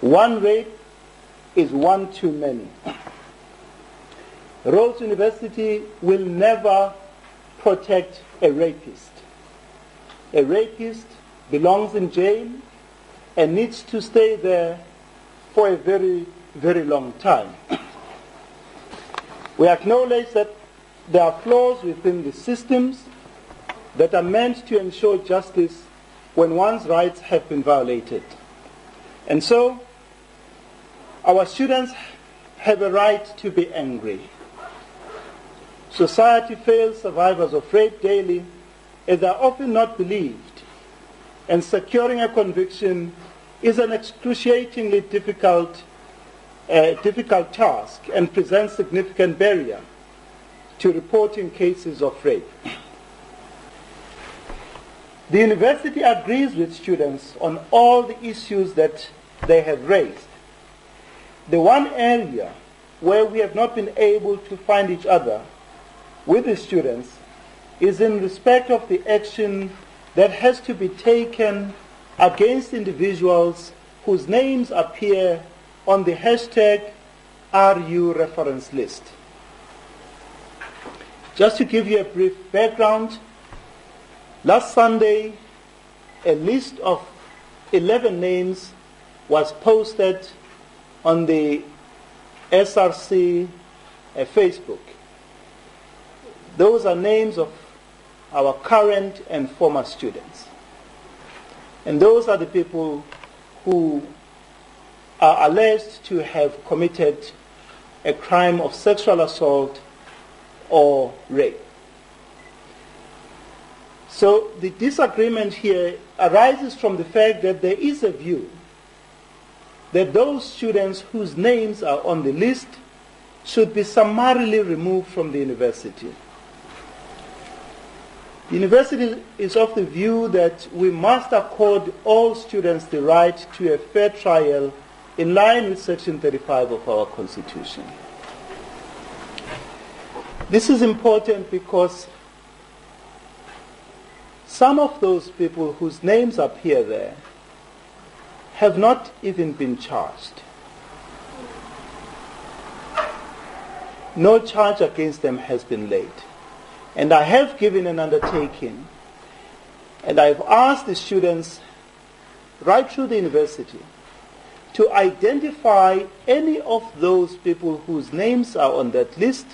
One rape is one too many. Rhodes University will never protect a rapist. A rapist belongs in jail and needs to stay there for a very, very long time. we acknowledge that there are flaws within the systems that are meant to ensure justice when one's rights have been violated. And so, our students have a right to be angry. Society fails survivors of rape daily as they are often not believed, and securing a conviction is an excruciatingly difficult, uh, difficult task and presents significant barrier to reporting cases of rape. The university agrees with students on all the issues that they have raised. The one area where we have not been able to find each other with the students is in respect of the action that has to be taken against individuals whose names appear on the hashtag RU reference list. Just to give you a brief background, Last Sunday, a list of 11 names was posted on the SRC uh, Facebook. Those are names of our current and former students. And those are the people who are alleged to have committed a crime of sexual assault or rape. So the disagreement here arises from the fact that there is a view that those students whose names are on the list should be summarily removed from the university. The university is of the view that we must accord all students the right to a fair trial in line with Section 35 of our Constitution. This is important because some of those people whose names appear there have not even been charged. No charge against them has been laid. And I have given an undertaking, and I've asked the students right through the university to identify any of those people whose names are on that list,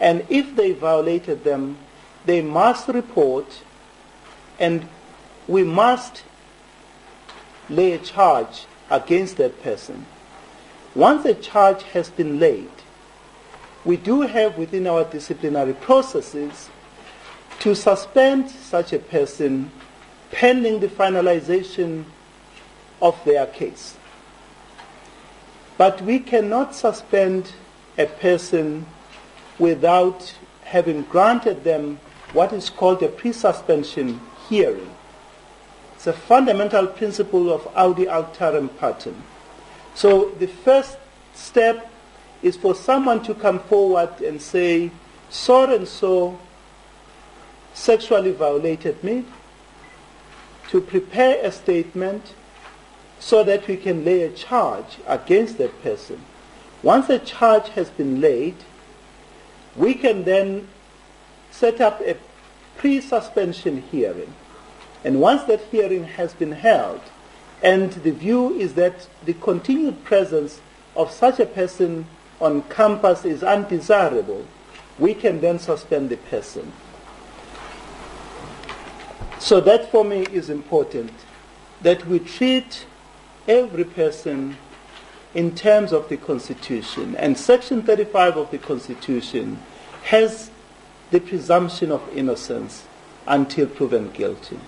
and if they violated them, they must report and we must lay a charge against that person. Once a charge has been laid, we do have within our disciplinary processes to suspend such a person pending the finalization of their case. But we cannot suspend a person without having granted them what is called a pre-suspension hearing. It's a fundamental principle of audi alteram partem. So the first step is for someone to come forward and say, so and so sexually violated me, to prepare a statement so that we can lay a charge against that person. Once a charge has been laid, we can then set up a pre-suspension hearing. And once that hearing has been held, and the view is that the continued presence of such a person on campus is undesirable, we can then suspend the person. So that for me is important, that we treat every person in terms of the Constitution. And Section 35 of the Constitution has the presumption of innocence until proven guilty.